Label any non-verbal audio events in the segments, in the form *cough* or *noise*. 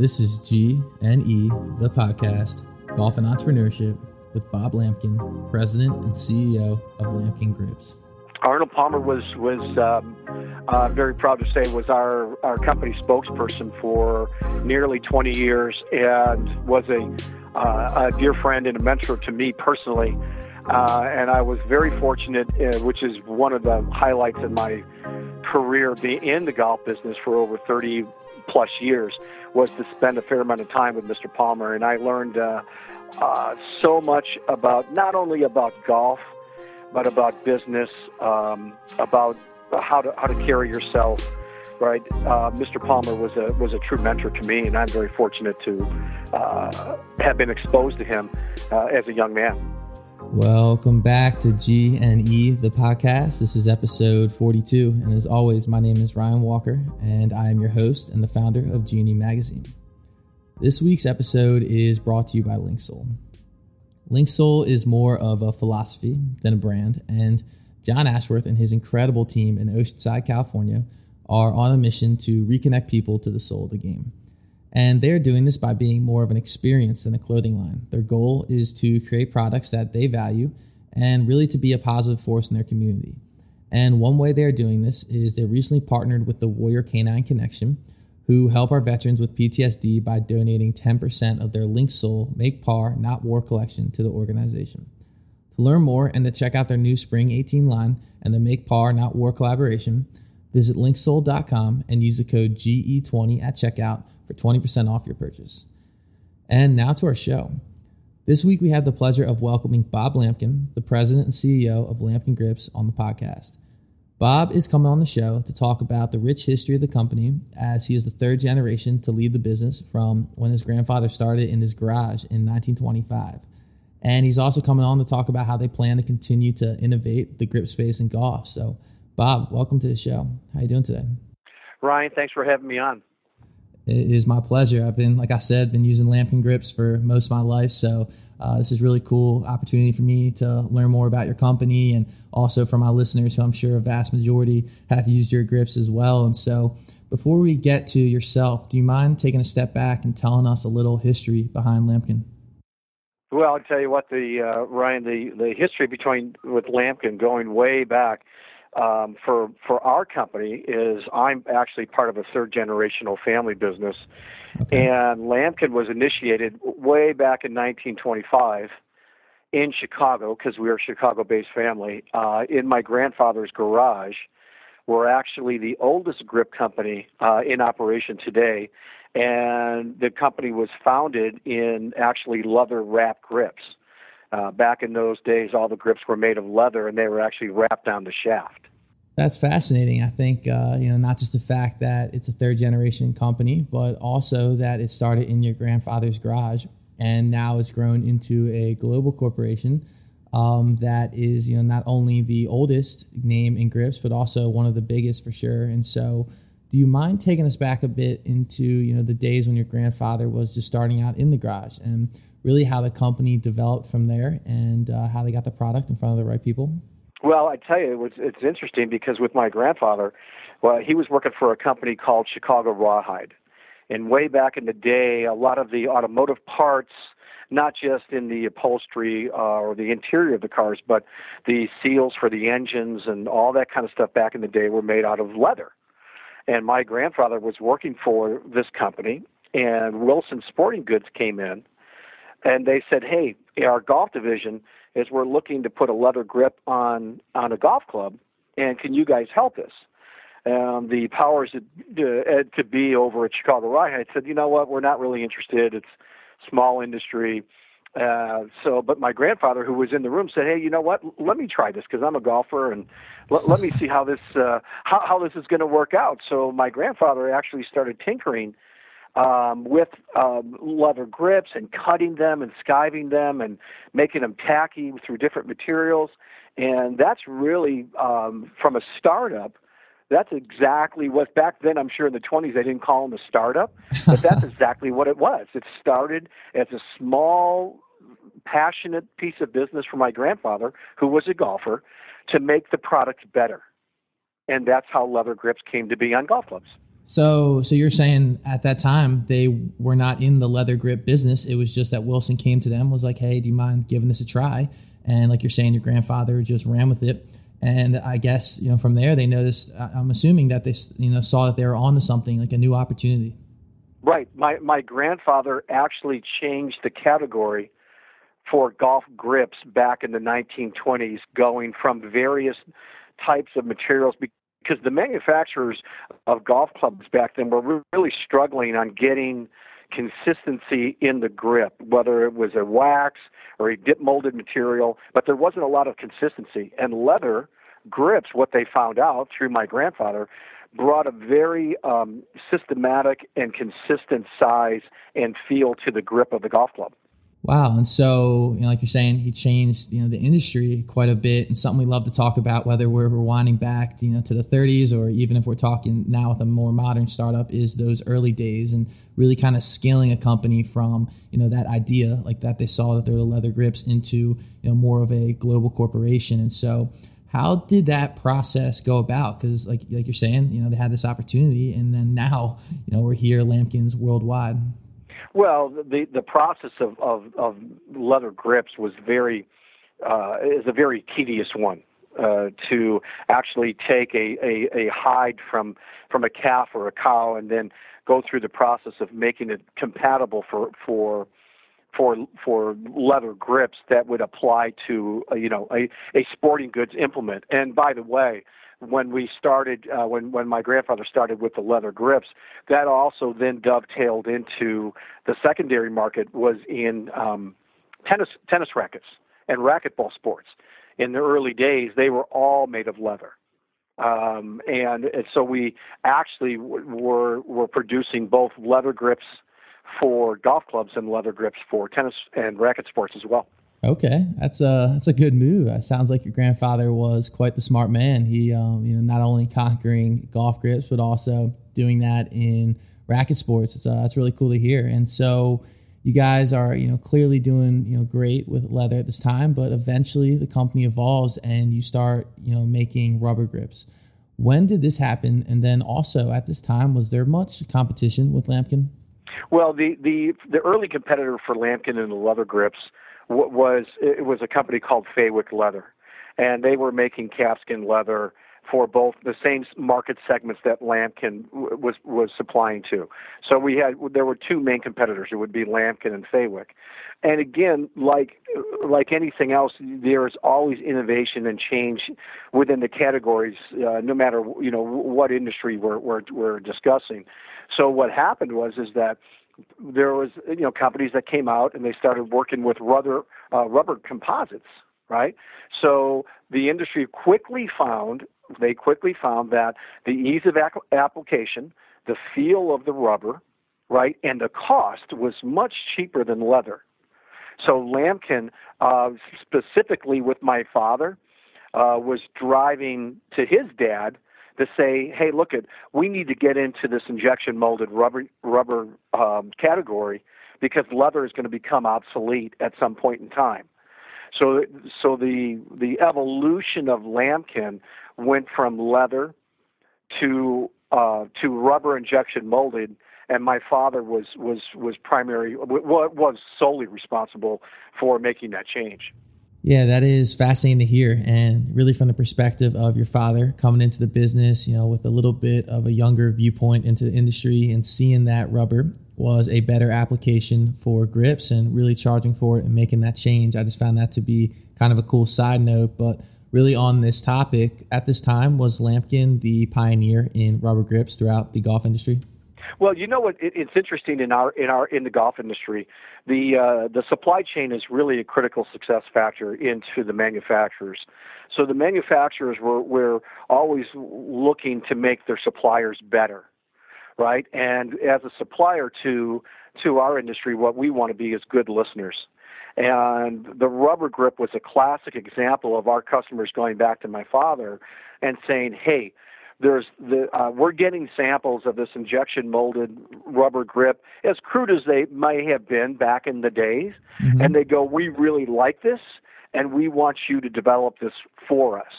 This is GNE, the podcast, Golf and Entrepreneurship, with Bob Lamkin, President and CEO of Lamkin Grips. Arnold Palmer was was um, uh, very proud to say was our our company spokesperson for nearly 20 years and was a uh, a dear friend and a mentor to me personally. Uh, and I was very fortunate, uh, which is one of the highlights in my career, being in the golf business for over 30 plus years, was to spend a fair amount of time with Mr. Palmer, and I learned uh, uh, so much about not only about golf, but about business, um, about how to how to carry yourself. Right, uh, Mr. Palmer was a was a true mentor to me, and I'm very fortunate to uh, have been exposed to him uh, as a young man. Welcome back to G and E, the podcast. This is episode 42, and as always, my name is Ryan Walker, and I am your host and the founder of G and E Magazine. This week's episode is brought to you by Linksoul. Linksoul is more of a philosophy than a brand, and John Ashworth and his incredible team in Oceanside, California, are on a mission to reconnect people to the soul of the game. And they're doing this by being more of an experience than a clothing line. Their goal is to create products that they value and really to be a positive force in their community. And one way they're doing this is they recently partnered with the Warrior Canine Connection, who help our veterans with PTSD by donating 10% of their Link Linksoul Make Par Not War collection to the organization. To learn more and to check out their new Spring 18 line and the Make Par Not War collaboration, visit linksoul.com and use the code GE20 at checkout for 20% off your purchase. And now to our show. This week, we have the pleasure of welcoming Bob Lamkin, the president and CEO of Lamkin Grips, on the podcast. Bob is coming on the show to talk about the rich history of the company as he is the third generation to lead the business from when his grandfather started in his garage in 1925. And he's also coming on to talk about how they plan to continue to innovate the grip space in golf. So, Bob, welcome to the show. How are you doing today? Ryan, thanks for having me on. It is my pleasure. I've been, like I said, been using Lamkin grips for most of my life. So uh, this is really cool opportunity for me to learn more about your company and also for my listeners who I'm sure a vast majority have used your grips as well. And so before we get to yourself, do you mind taking a step back and telling us a little history behind Lamkin? Well, I'll tell you what, the uh, Ryan, the the history between with Lamkin going way back um, for for our company is I'm actually part of a third generational family business, okay. and Lamkin was initiated way back in 1925 in Chicago because we are a Chicago-based family. Uh, in my grandfather's garage, we're actually the oldest grip company uh, in operation today, and the company was founded in actually leather wrap grips. Uh, back in those days, all the grips were made of leather and they were actually wrapped down the shaft. That's fascinating. I think uh, you know not just the fact that it's a third generation company, but also that it started in your grandfather's garage and now it's grown into a global corporation um, that is you know not only the oldest name in grips, but also one of the biggest for sure. And so, do you mind taking us back a bit into you know the days when your grandfather was just starting out in the garage and really how the company developed from there and uh, how they got the product in front of the right people? Well, I tell you, it was, it's interesting because with my grandfather, well, he was working for a company called Chicago Rawhide, and way back in the day, a lot of the automotive parts, not just in the upholstery uh, or the interior of the cars, but the seals for the engines and all that kind of stuff back in the day were made out of leather. And my grandfather was working for this company, and Wilson Sporting Goods came in, and they said, "Hey, our golf division." is we're looking to put a leather grip on on a golf club, and can you guys help us? Um, the powers that uh, to be over at Chicago Rawhide said, you know what, we're not really interested. It's small industry. Uh, so, but my grandfather, who was in the room, said, "Hey, you know what? Let me try this because I'm a golfer, and let, let me see how this uh, how, how this is going to work out." So, my grandfather actually started tinkering um, with um, leather grips and cutting them and skiving them and making them tacky through different materials. And that's really um, from a startup. That's exactly what back then. I'm sure in the 20s they didn't call them a startup, but *laughs* that's exactly what it was. It started as a small, passionate piece of business for my grandfather, who was a golfer, to make the product better, and that's how leather grips came to be on golf clubs. So, so you're saying at that time they were not in the leather grip business. It was just that Wilson came to them, was like, "Hey, do you mind giving this a try?" And like you're saying, your grandfather just ran with it. And I guess you know from there they noticed. I'm assuming that they you know saw that they were onto something, like a new opportunity. Right. My my grandfather actually changed the category for golf grips back in the 1920s, going from various types of materials because the manufacturers of golf clubs back then were really struggling on getting consistency in the grip, whether it was a wax or a dip molded material, but there wasn't a lot of consistency. And leather grips, what they found out through my grandfather, brought a very um, systematic and consistent size and feel to the grip of the golf club. Wow. And so, you know, like you're saying, he changed, you know, the industry quite a bit and something we love to talk about, whether we're rewinding back, you know, to the 30s or even if we're talking now with a more modern startup is those early days and really kind of scaling a company from, you know, that idea like that they saw that there were leather grips into, you know, more of a global corporation. And so how did that process go about? Because like, like you're saying, you know, they had this opportunity and then now, you know, we're here, Lamkins worldwide. Well, the the process of of, of leather grips was very uh, is a very tedious one. Uh, to actually take a, a, a hide from from a calf or a cow and then go through the process of making it compatible for for for for leather grips that would apply to uh, you know a, a sporting goods implement. And by the way, when we started, uh, when when my grandfather started with the leather grips, that also then dovetailed into the secondary market was in um, tennis tennis rackets and racquetball sports. In the early days, they were all made of leather. Um, and, and so we actually w- were were producing both leather grips for golf clubs and leather grips for tennis and racket sports as well. Okay, that's a that's a good move. It sounds like your grandfather was quite the smart man. He, um, you know, not only conquering golf grips, but also doing that in racket sports. It's uh, that's really cool to hear. And so, you guys are, you know, clearly doing, you know, great with leather at this time. But eventually, the company evolves, and you start, you know, making rubber grips. When did this happen? And then also at this time, was there much competition with Lamkin? Well, the the the early competitor for Lamkin in the leather grips was it was a company called Faywick Leather, and they were making calfskin leather for both the same market segments that Lamkin was was supplying to. So we had there were two main competitors. It would be Lamkin and Faywick. And again, like like anything else, there is always innovation and change within the categories, uh, no matter you know what industry we're, we're we're discussing. So what happened was is that there was you know companies that came out and they started working with rubber uh, rubber composites right? So the industry quickly found they quickly found that the ease of application the feel of the rubber right and the cost was much cheaper than leather. So Lamkin, uh, specifically with my father uh, was driving to his dad to say, hey, look at we need to get into this injection molded rubber rubber um, category because leather is going to become obsolete at some point in time. So so the the evolution of Lamkin went from leather to uh, to rubber injection molded and my father was was was primary was solely responsible for making that change. Yeah, that is fascinating to hear. And really, from the perspective of your father coming into the business, you know, with a little bit of a younger viewpoint into the industry and seeing that rubber was a better application for grips and really charging for it and making that change. I just found that to be kind of a cool side note. But really, on this topic, at this time, was Lamkin the pioneer in rubber grips throughout the golf industry? Well, you know what? It, it's interesting in our in our in the golf industry, the uh, the supply chain is really a critical success factor into the manufacturers. So the manufacturers were were always looking to make their suppliers better, right? And as a supplier to to our industry, what we want to be is good listeners. And the rubber grip was a classic example of our customers going back to my father and saying, "Hey, there's the uh, we're getting samples of this injection molded rubber grip, as crude as they may have been back in the days, mm-hmm. and they go, we really like this, and we want you to develop this for us.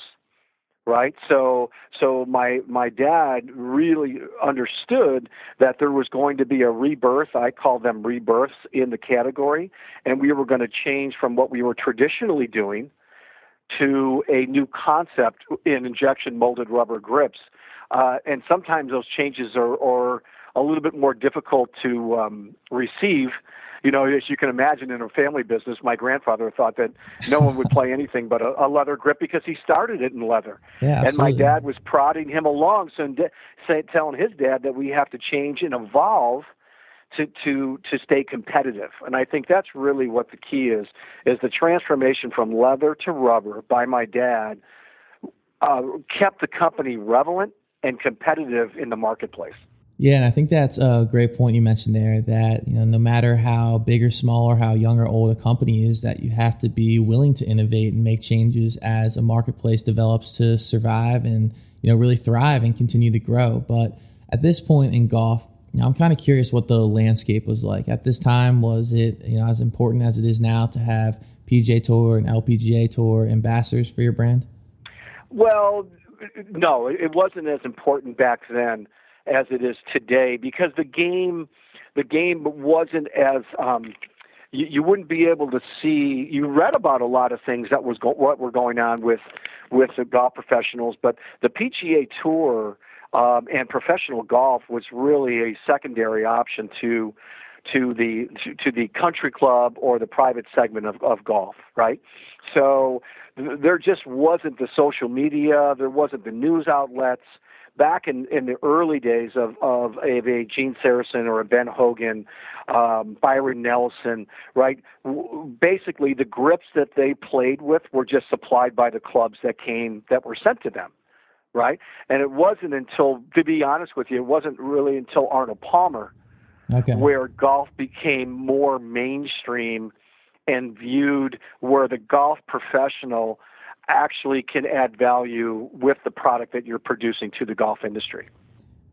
right so so my my dad really understood that there was going to be a rebirth i call them rebirths in the category and we were going to change from what we were traditionally doing to a new concept in injection molded rubber grips. Uh, and sometimes those changes are, are a little bit more difficult to um, receive. You know, as you can imagine, in a family business, my grandfather thought that no one would play anything but a, a leather grip because he started it in leather. Yeah, and my dad was prodding him along, so say, telling his dad that we have to change and evolve to to to stay competitive. And I think that's really what the key is: is the transformation from leather to rubber by my dad uh, kept the company relevant and competitive in the marketplace. Yeah, and I think that's a great point you mentioned there. That you know, no matter how big or small or how young or old a company is, that you have to be willing to innovate and make changes as a marketplace develops to survive and you know really thrive and continue to grow. But at this point in golf, know, I'm kind of curious what the landscape was like at this time. Was it you know as important as it is now to have PGA Tour and LPGA Tour ambassadors for your brand? Well, no, it wasn't as important back then as it is today because the game the game wasn't as um, you, you wouldn't be able to see. You read about a lot of things that was go- what were going on with with the golf professionals, but the PGA Tour um, and professional golf was really a secondary option to to the to, to the country club or the private segment of, of golf, right? So th- there just wasn't the social media, there wasn't the news outlets back in, in the early days of, of, of a Gene Sarazen or a Ben Hogan, um, Byron Nelson, right? Basically, the grips that they played with were just supplied by the clubs that came that were sent to them, right? And it wasn't until, to be honest with you, it wasn't really until Arnold Palmer okay. where golf became more mainstream and viewed where the golf professional actually can add value with the product that you're producing to the golf industry.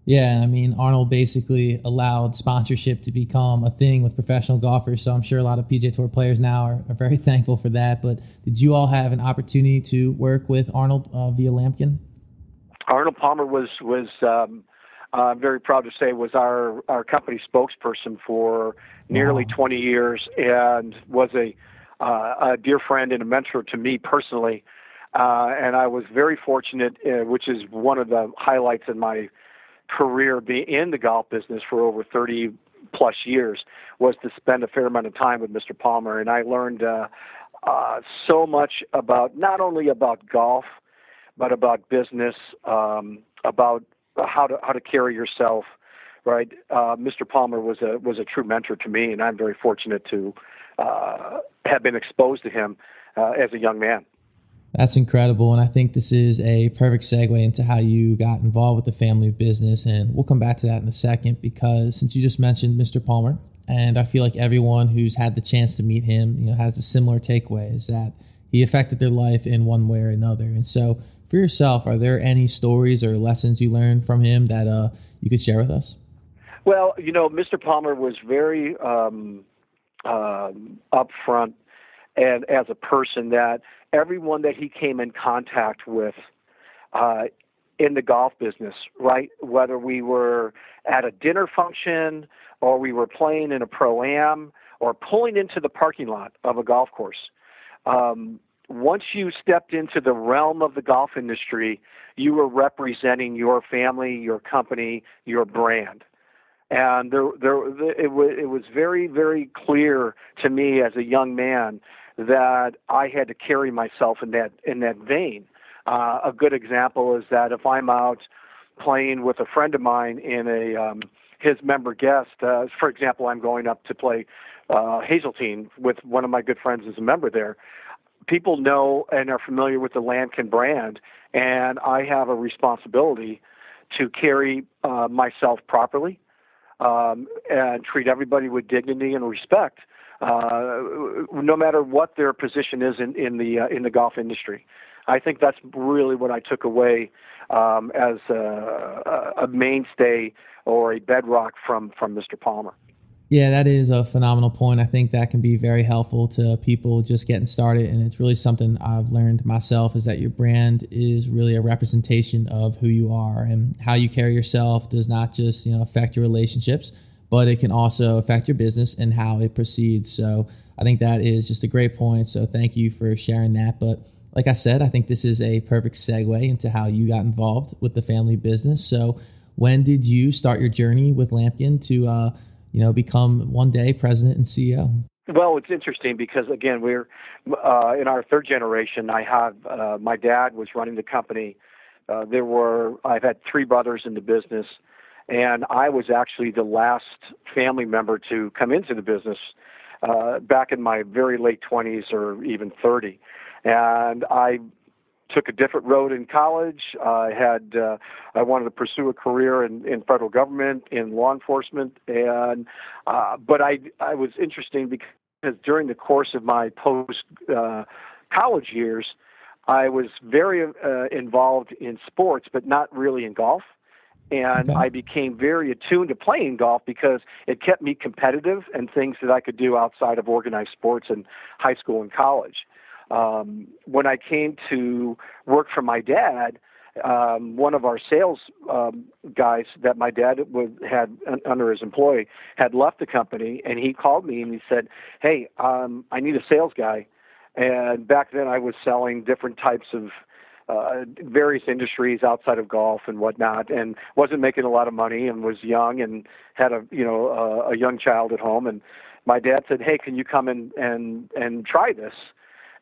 Yeah, I mean, Arnold basically allowed sponsorship to become a thing with professional golfers. So I'm sure a lot of PGA Tour players now are, are very *laughs* thankful for that. But did you all have an opportunity to work with Arnold uh, via Lamkin? Arnold Palmer was was um, uh, I'm very proud to say was our our company spokesperson for nearly wow. 20 years and was a uh, a dear friend and a mentor to me personally. Uh, and I was very fortunate, uh, which is one of the highlights in my career being in the golf business for over 30 plus years, was to spend a fair amount of time with Mr. Palmer. And I learned uh, uh, so much about not only about golf, but about business, um, about how to how to carry yourself. Right, uh, Mr. Palmer was a was a true mentor to me, and I'm very fortunate to uh, have been exposed to him uh, as a young man. That's incredible. And I think this is a perfect segue into how you got involved with the family business. And we'll come back to that in a second because since you just mentioned Mr. Palmer, and I feel like everyone who's had the chance to meet him, you know, has a similar takeaway is that he affected their life in one way or another. And so for yourself, are there any stories or lessons you learned from him that uh, you could share with us? Well, you know, Mr. Palmer was very um, um, upfront and as a person that everyone that he came in contact with uh, in the golf business, right? Whether we were at a dinner function or we were playing in a pro am or pulling into the parking lot of a golf course. Um, once you stepped into the realm of the golf industry, you were representing your family, your company, your brand. And there, there, it, was, it was very, very clear to me as a young man that I had to carry myself in that in that vein. Uh, a good example is that if I'm out playing with a friend of mine in a um, his member guest, uh, for example, I'm going up to play uh, Hazeltine with one of my good friends as a member there. People know and are familiar with the Lamkin brand, and I have a responsibility to carry uh, myself properly um, and treat everybody with dignity and respect uh, no matter what their position is in, in the uh, in the golf industry. I think that's really what I took away um, as a, a mainstay or a bedrock from from Mr. Palmer. Yeah, that is a phenomenal point. I think that can be very helpful to people just getting started. And it's really something I've learned myself is that your brand is really a representation of who you are and how you carry yourself does not just, you know, affect your relationships, but it can also affect your business and how it proceeds. So I think that is just a great point. So thank you for sharing that. But like I said, I think this is a perfect segue into how you got involved with the family business. So when did you start your journey with Lamkin to, uh, you know, become one day president and CEO? Well, it's interesting because again, we're uh, in our third generation. I have uh, my dad was running the company. Uh, there were I've had three brothers in the business, and I was actually the last family member to come into the business uh, back in my very late 20s or even 30. And I took a different road in college. I had uh, I wanted to pursue a career in, in federal government in law enforcement, and uh, but I I was interesting because during the course of my post uh, college years, I was very uh, involved in sports, but not really in golf. And okay. I became very attuned to playing golf because it kept me competitive and things that I could do outside of organized sports in high school and college um, when I came to work for my dad, um, one of our sales um, guys that my dad was, had under his employee had left the company, and he called me and he said, "Hey, um, I need a sales guy." And back then, I was selling different types of uh, various industries outside of golf and whatnot, and wasn't making a lot of money, and was young and had a you know a, a young child at home. And my dad said, "Hey, can you come in and and try this?"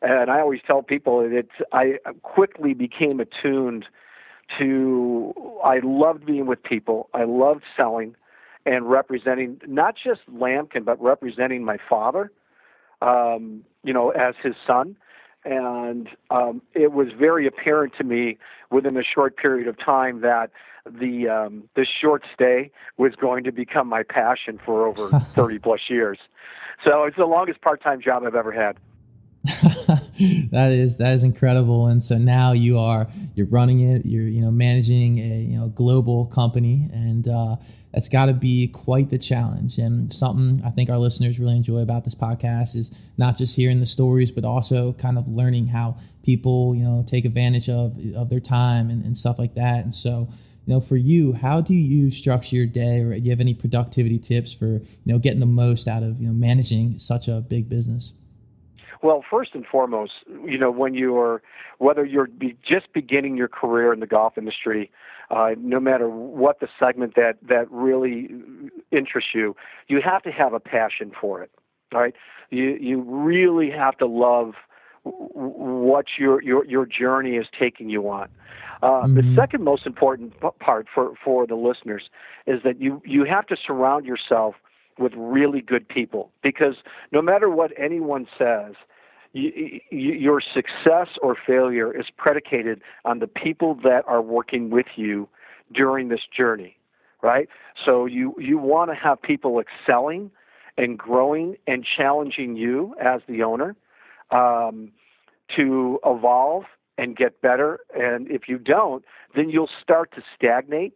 And I always tell people that I quickly became attuned to, I loved being with people. I loved selling and representing not just Lamkin, but representing my father, um, you know, as his son. And um, it was very apparent to me within a short period of time that the um, the short stay was going to become my passion for over *laughs* 30 plus years. So it's the longest part time job I've ever had. *laughs* that is that is incredible. And so now you are you're running it you're you know managing a you know global company. And uh, that's got to be quite the challenge. And something i think our listeners really enjoy about this podcast is not just hearing the stories but also kind of learning how people you know take advantage of of their time and, and stuff like that. And so you know for you how do you structure your day? Or do you have any productivity tips for you know getting the most out of you know managing such a big business well, first and foremost, you know, when you're whether you're be just beginning your career in the golf industry, uh, no matter what the segment that that really interests you, you have to have a passion for it. Right? You you really have to love what your your your journey is taking you on. Uh, mm-hmm. The second most important part for for the listeners is that you you have to surround yourself with really good people because no matter what anyone says, you, you, your success or failure is predicated on the people that are working with you during this journey, right? So you you want to have people excelling and growing and challenging you as the owner um, to evolve and get better. And if you don't, then you'll start to stagnate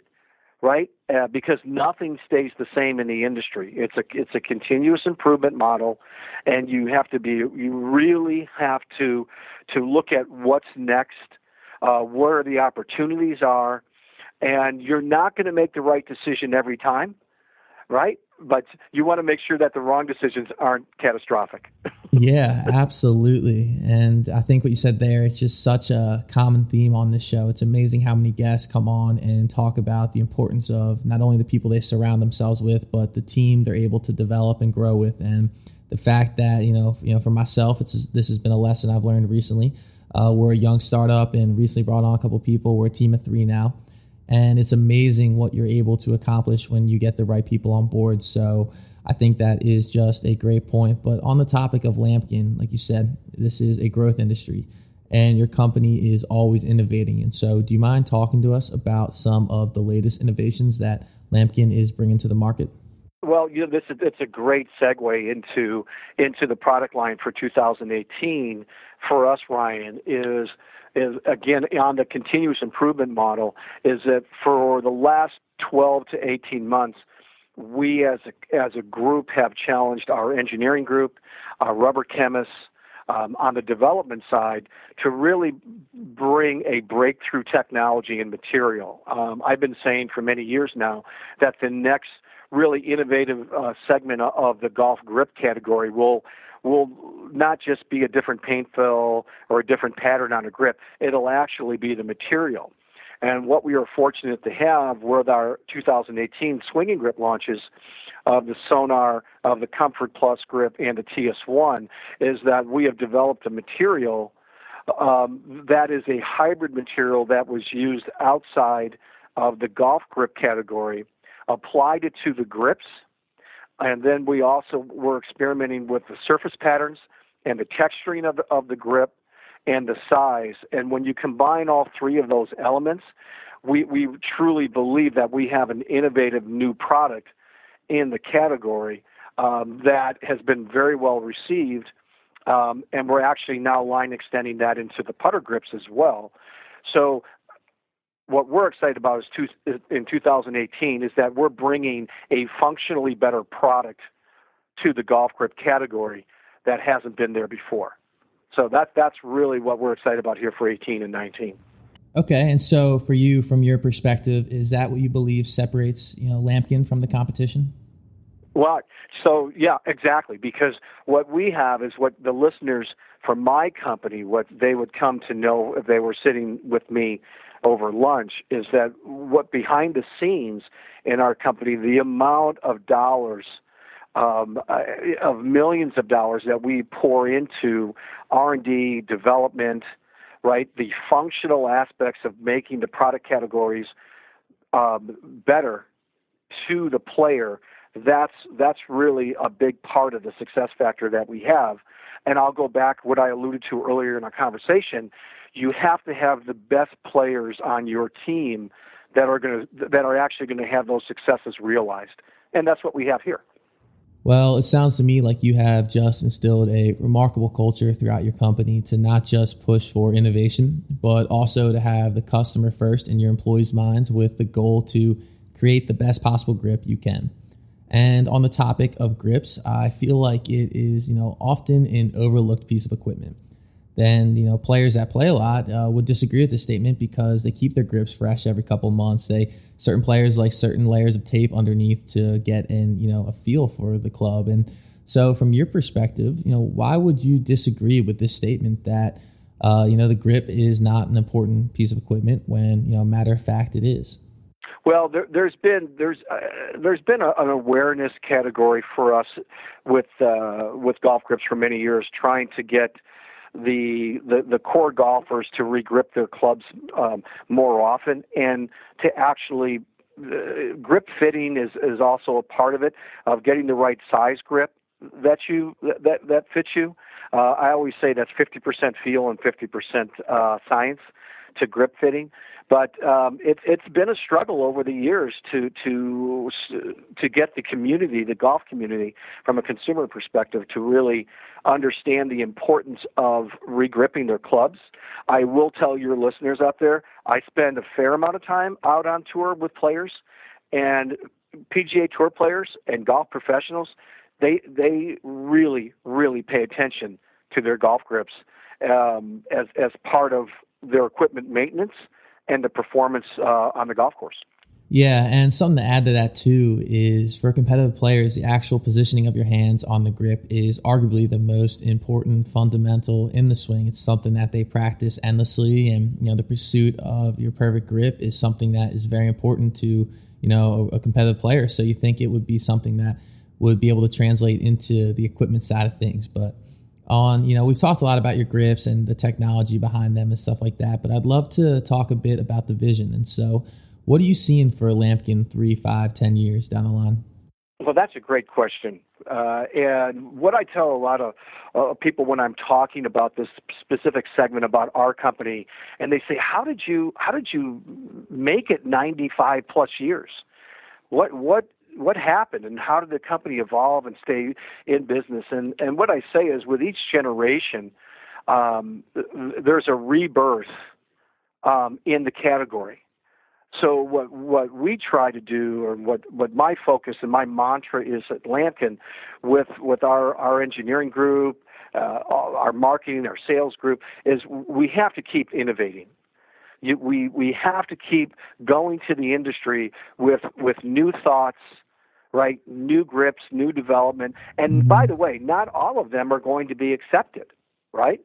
right? Uh, because nothing stays the same in the industry. It's a it's a continuous improvement model, and you have to be you really have to to look at what's next, uh, where the opportunities are, and you're not going to make the right decision every time, right? But you want to make sure that the wrong decisions aren't catastrophic. *laughs* yeah, absolutely. And I think what you said there, it's just such a common theme on this show. It's amazing how many guests come on and talk about the importance of not only the people they surround themselves with, but the team they're able to develop and grow with. And the fact that, you know, you know, for myself, it's this has been a lesson I've learned recently. Uh, we're a young startup and recently brought on a couple people. We're a team of three now. And it's amazing what you're able to accomplish when you get the right people on board. So I think that is just a great point. But on the topic of Lamkin, like you said, this is a growth industry and your company is always innovating. And so, do you mind talking to us about some of the latest innovations that Lamkin is bringing to the market? Well, you know, this is it's a great segue into into the product line for 2018 for us, Ryan. Is is again on the continuous improvement model is that for the last 12 to 18 months we as a, as a group have challenged our engineering group, our rubber chemists, um, on the development side to really bring a breakthrough technology and material. Um, I've been saying for many years now that the next really innovative uh, segment of the golf grip category will will not just be a different paint fill or a different pattern on a grip. It'll actually be the material. And what we are fortunate to have with our 2018 swinging grip launches of the Sonar, of the Comfort Plus grip, and the TS1 is that we have developed a material um, that is a hybrid material that was used outside of the golf grip category, applied it to the grips, and then we also were experimenting with the surface patterns and the texturing of the, of the grip and the size. And when you combine all three of those elements, we, we truly believe that we have an innovative new product in the category um, that has been very well received. Um, and we're actually now line extending that into the putter grips as well. So, what we're excited about is two, in 2018 is that we're bringing a functionally better product to the golf grip category that hasn't been there before. So that that's really what we're excited about here for 18 and 19. Okay, and so for you, from your perspective, is that what you believe separates you know Lamkin from the competition? Well, so yeah, exactly. Because what we have is what the listeners from my company, what they would come to know if they were sitting with me over lunch, is that what behind the scenes in our company, the amount of dollars um, uh, of millions of dollars that we pour into R&D development, right? The functional aspects of making the product categories um, better to the player. That's that's really a big part of the success factor that we have. And I'll go back what I alluded to earlier in our conversation. You have to have the best players on your team that are going to that are actually going to have those successes realized, and that's what we have here. Well, it sounds to me like you have just instilled a remarkable culture throughout your company to not just push for innovation, but also to have the customer first in your employees' minds with the goal to create the best possible grip you can. And on the topic of grips, I feel like it is, you know, often an overlooked piece of equipment then you know players that play a lot uh, would disagree with this statement because they keep their grips fresh every couple months. They certain players like certain layers of tape underneath to get in you know a feel for the club. And so, from your perspective, you know why would you disagree with this statement that uh, you know the grip is not an important piece of equipment when you know matter of fact it is? Well, there, has been there's uh, there's been a, an awareness category for us with uh, with golf grips for many years, trying to get the the, the core golfers to regrip their clubs um, more often and to actually uh, grip fitting is is also a part of it of getting the right size grip that you that that fits you. Uh, I always say that's 50% feel and 50% uh, science to grip fitting. But um, it, it's been a struggle over the years to to to get the community, the golf community, from a consumer perspective, to really understand the importance of regripping their clubs. I will tell your listeners out there, I spend a fair amount of time out on tour with players, and PGA Tour players and golf professionals. They they really really pay attention to their golf grips um, as as part of their equipment maintenance and the performance uh, on the golf course. Yeah, and something to add to that too is for competitive players, the actual positioning of your hands on the grip is arguably the most important fundamental in the swing. It's something that they practice endlessly, and you know the pursuit of your perfect grip is something that is very important to you know a, competitive player. So you think it would be something that would be able to translate into the equipment side of things, but on you know we've talked a lot about your grips and the technology behind them and stuff like that but i'd love to talk a bit about the vision. And so what are you seeing for Lamkin three five ten years down the line? Well that's a great question. Uh, and what i tell a lot of uh, people when i'm talking about this specific segment about our company and they say how did you how did you make it 95 plus years? What what what happened and how did the company evolve and stay in business? And and what I say is, with each generation, um, there's a rebirth um, in the category. So what what we try to do, or what what my focus and my mantra is at Lamkin, with with our our engineering group, uh, our marketing, our sales group, is we have to keep innovating. You, we we have to keep going to the industry with with new thoughts, right? New grips, new development, and mm-hmm. by the way, not all of them are going to be accepted, right?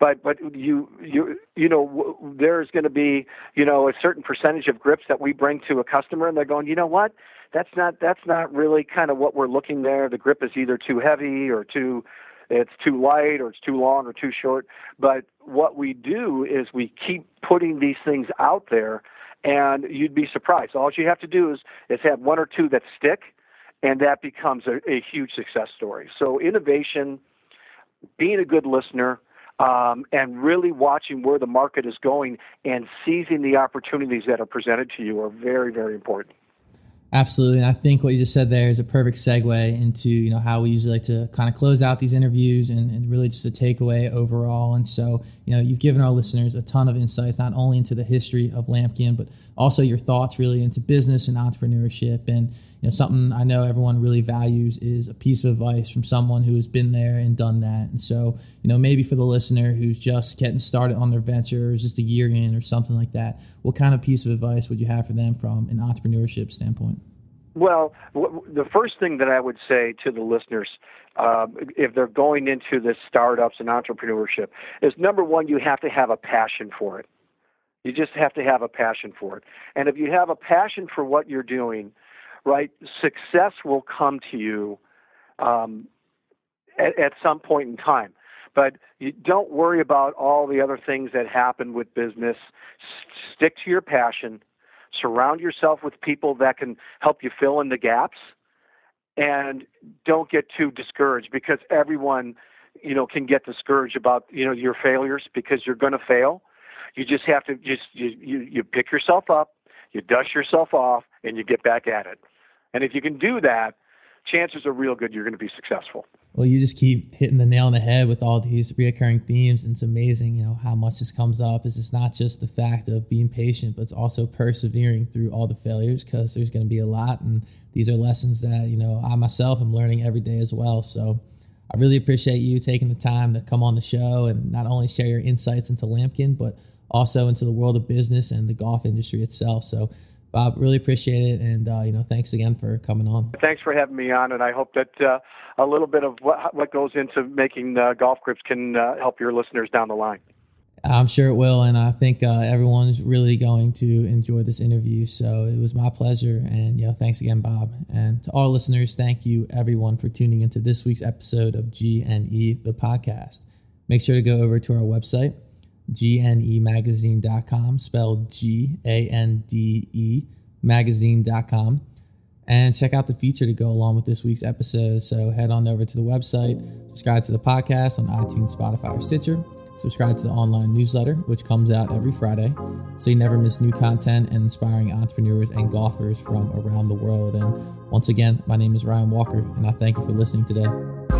but but you you you know there's going to be you know a certain percentage of grips that we bring to a customer and they're going you know what that's not that's not really kind of what we're looking there the grip is either too heavy or too it's too light or it's too long or too short but what we do is we keep putting these things out there and you'd be surprised all you have to do is is have one or two that stick and that becomes a, a huge success story so innovation being a good listener um, and really watching where the market is going and seizing the opportunities that are presented to you are very, very important. Absolutely, and I think what you just said there is a perfect segue into you know how we usually like to kind of close out these interviews and, and, really just a takeaway overall. And so you know you've given our listeners a ton of insights not only into the history of Lamkin but also your thoughts really into business and entrepreneurship. And you know something I know everyone really values is a piece of advice from someone who has been there and done that. And so you know maybe for the listener who's just getting started on their venture or just a year in or something like that, what kind of piece of advice would you have for them from an entrepreneurship standpoint? Well, the first thing that I would say to the listeners, uh, if they're going into this startups and entrepreneurship, is number one, you have to have a passion for it. You just have to have a passion for it. And if you have a passion for what you're doing, right, success will come to you um, at, at some point in time. But you don't worry about all the other things that happen with business. S- stick to your passion surround yourself with people that can help you fill in the gaps and don't get too discouraged because everyone you know can get discouraged about you know your failures because you're going to fail. You just have to just you, you you pick yourself up you dust yourself off and you get back at it. And if you can do that chances are real good you're going to be successful well, you just keep hitting the nail on the head with all these reoccurring themes, and it's amazing, you know, how much this comes up. Is it's not just the fact of being patient, but it's also persevering through all the failures because there's going to be a lot, and these are lessons that you know I myself am learning every day as well. So, I really appreciate you taking the time to come on the show and not only share your insights into Lamkin, but also into the world of business and the golf industry itself. So. Bob, really appreciate it, and uh, you know, thanks again for coming on. Thanks for having me on, and I hope that uh, a little bit of what, what goes into making uh, golf grips can uh, help your listeners down the line. I'm sure it will, and I think uh, everyone's really going to enjoy this interview. So it was my pleasure, and you know, thanks again, Bob, and to all listeners, thank you everyone for tuning into this week's episode of G and E the podcast. Make sure to go over to our website gnemagazine.com, spelled G A N D E magazine.com. And check out the feature to go along with this week's episode. So head on over to the website, subscribe to the podcast on iTunes, Spotify, or Stitcher. Subscribe to the online newsletter, which comes out every Friday, so you never miss new content and inspiring entrepreneurs and golfers from around the world. And once again, my name is Ryan Walker, and I thank you for listening today.